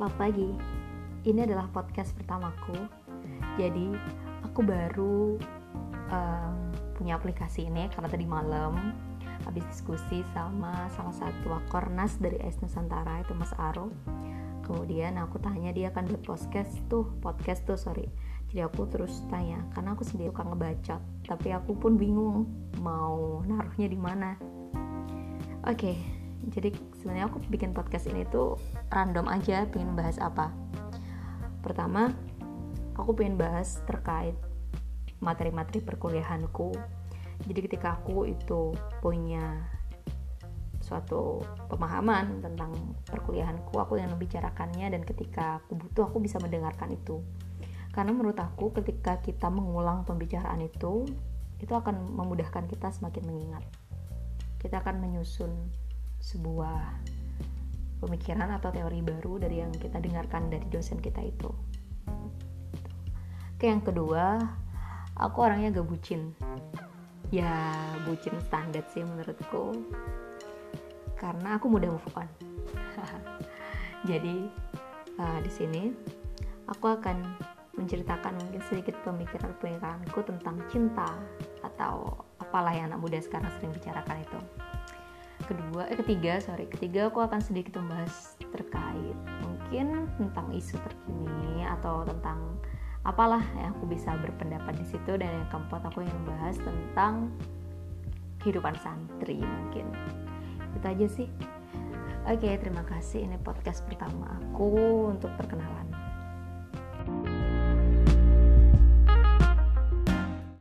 Selamat pagi. Ini adalah podcast pertamaku. Jadi, aku baru um, punya aplikasi ini karena tadi malam habis diskusi sama salah satu wakornas dari AIS Nusantara itu Mas Aro. Kemudian aku tanya dia kan buat podcast tuh, podcast tuh sorry. Jadi aku terus tanya karena aku sendiri suka ngebacot, tapi aku pun bingung mau naruhnya di mana. Oke, okay, jadi sebenarnya aku bikin podcast ini tuh random aja pengen bahas apa. Pertama aku pengen bahas terkait materi-materi perkuliahanku. Jadi ketika aku itu punya suatu pemahaman tentang perkuliahanku aku yang membicarakannya dan ketika aku butuh aku bisa mendengarkan itu. Karena menurut aku ketika kita mengulang pembicaraan itu itu akan memudahkan kita semakin mengingat. Kita akan menyusun sebuah pemikiran atau teori baru dari yang kita dengarkan dari dosen kita itu. Oke, yang kedua, aku orangnya gak bucin. Ya, bucin standar sih menurutku. Karena aku mudah move on. Jadi, uh, di sini aku akan menceritakan mungkin sedikit pemikiran-pemikiranku tentang cinta atau apalah yang anak muda sekarang sering bicarakan itu kedua eh ketiga sorry ketiga aku akan sedikit membahas terkait mungkin tentang isu terkini atau tentang apalah yang aku bisa berpendapat di situ. Dan yang keempat aku yang membahas tentang kehidupan santri mungkin. Itu aja sih. Oke terima kasih. Ini podcast pertama aku untuk perkenalan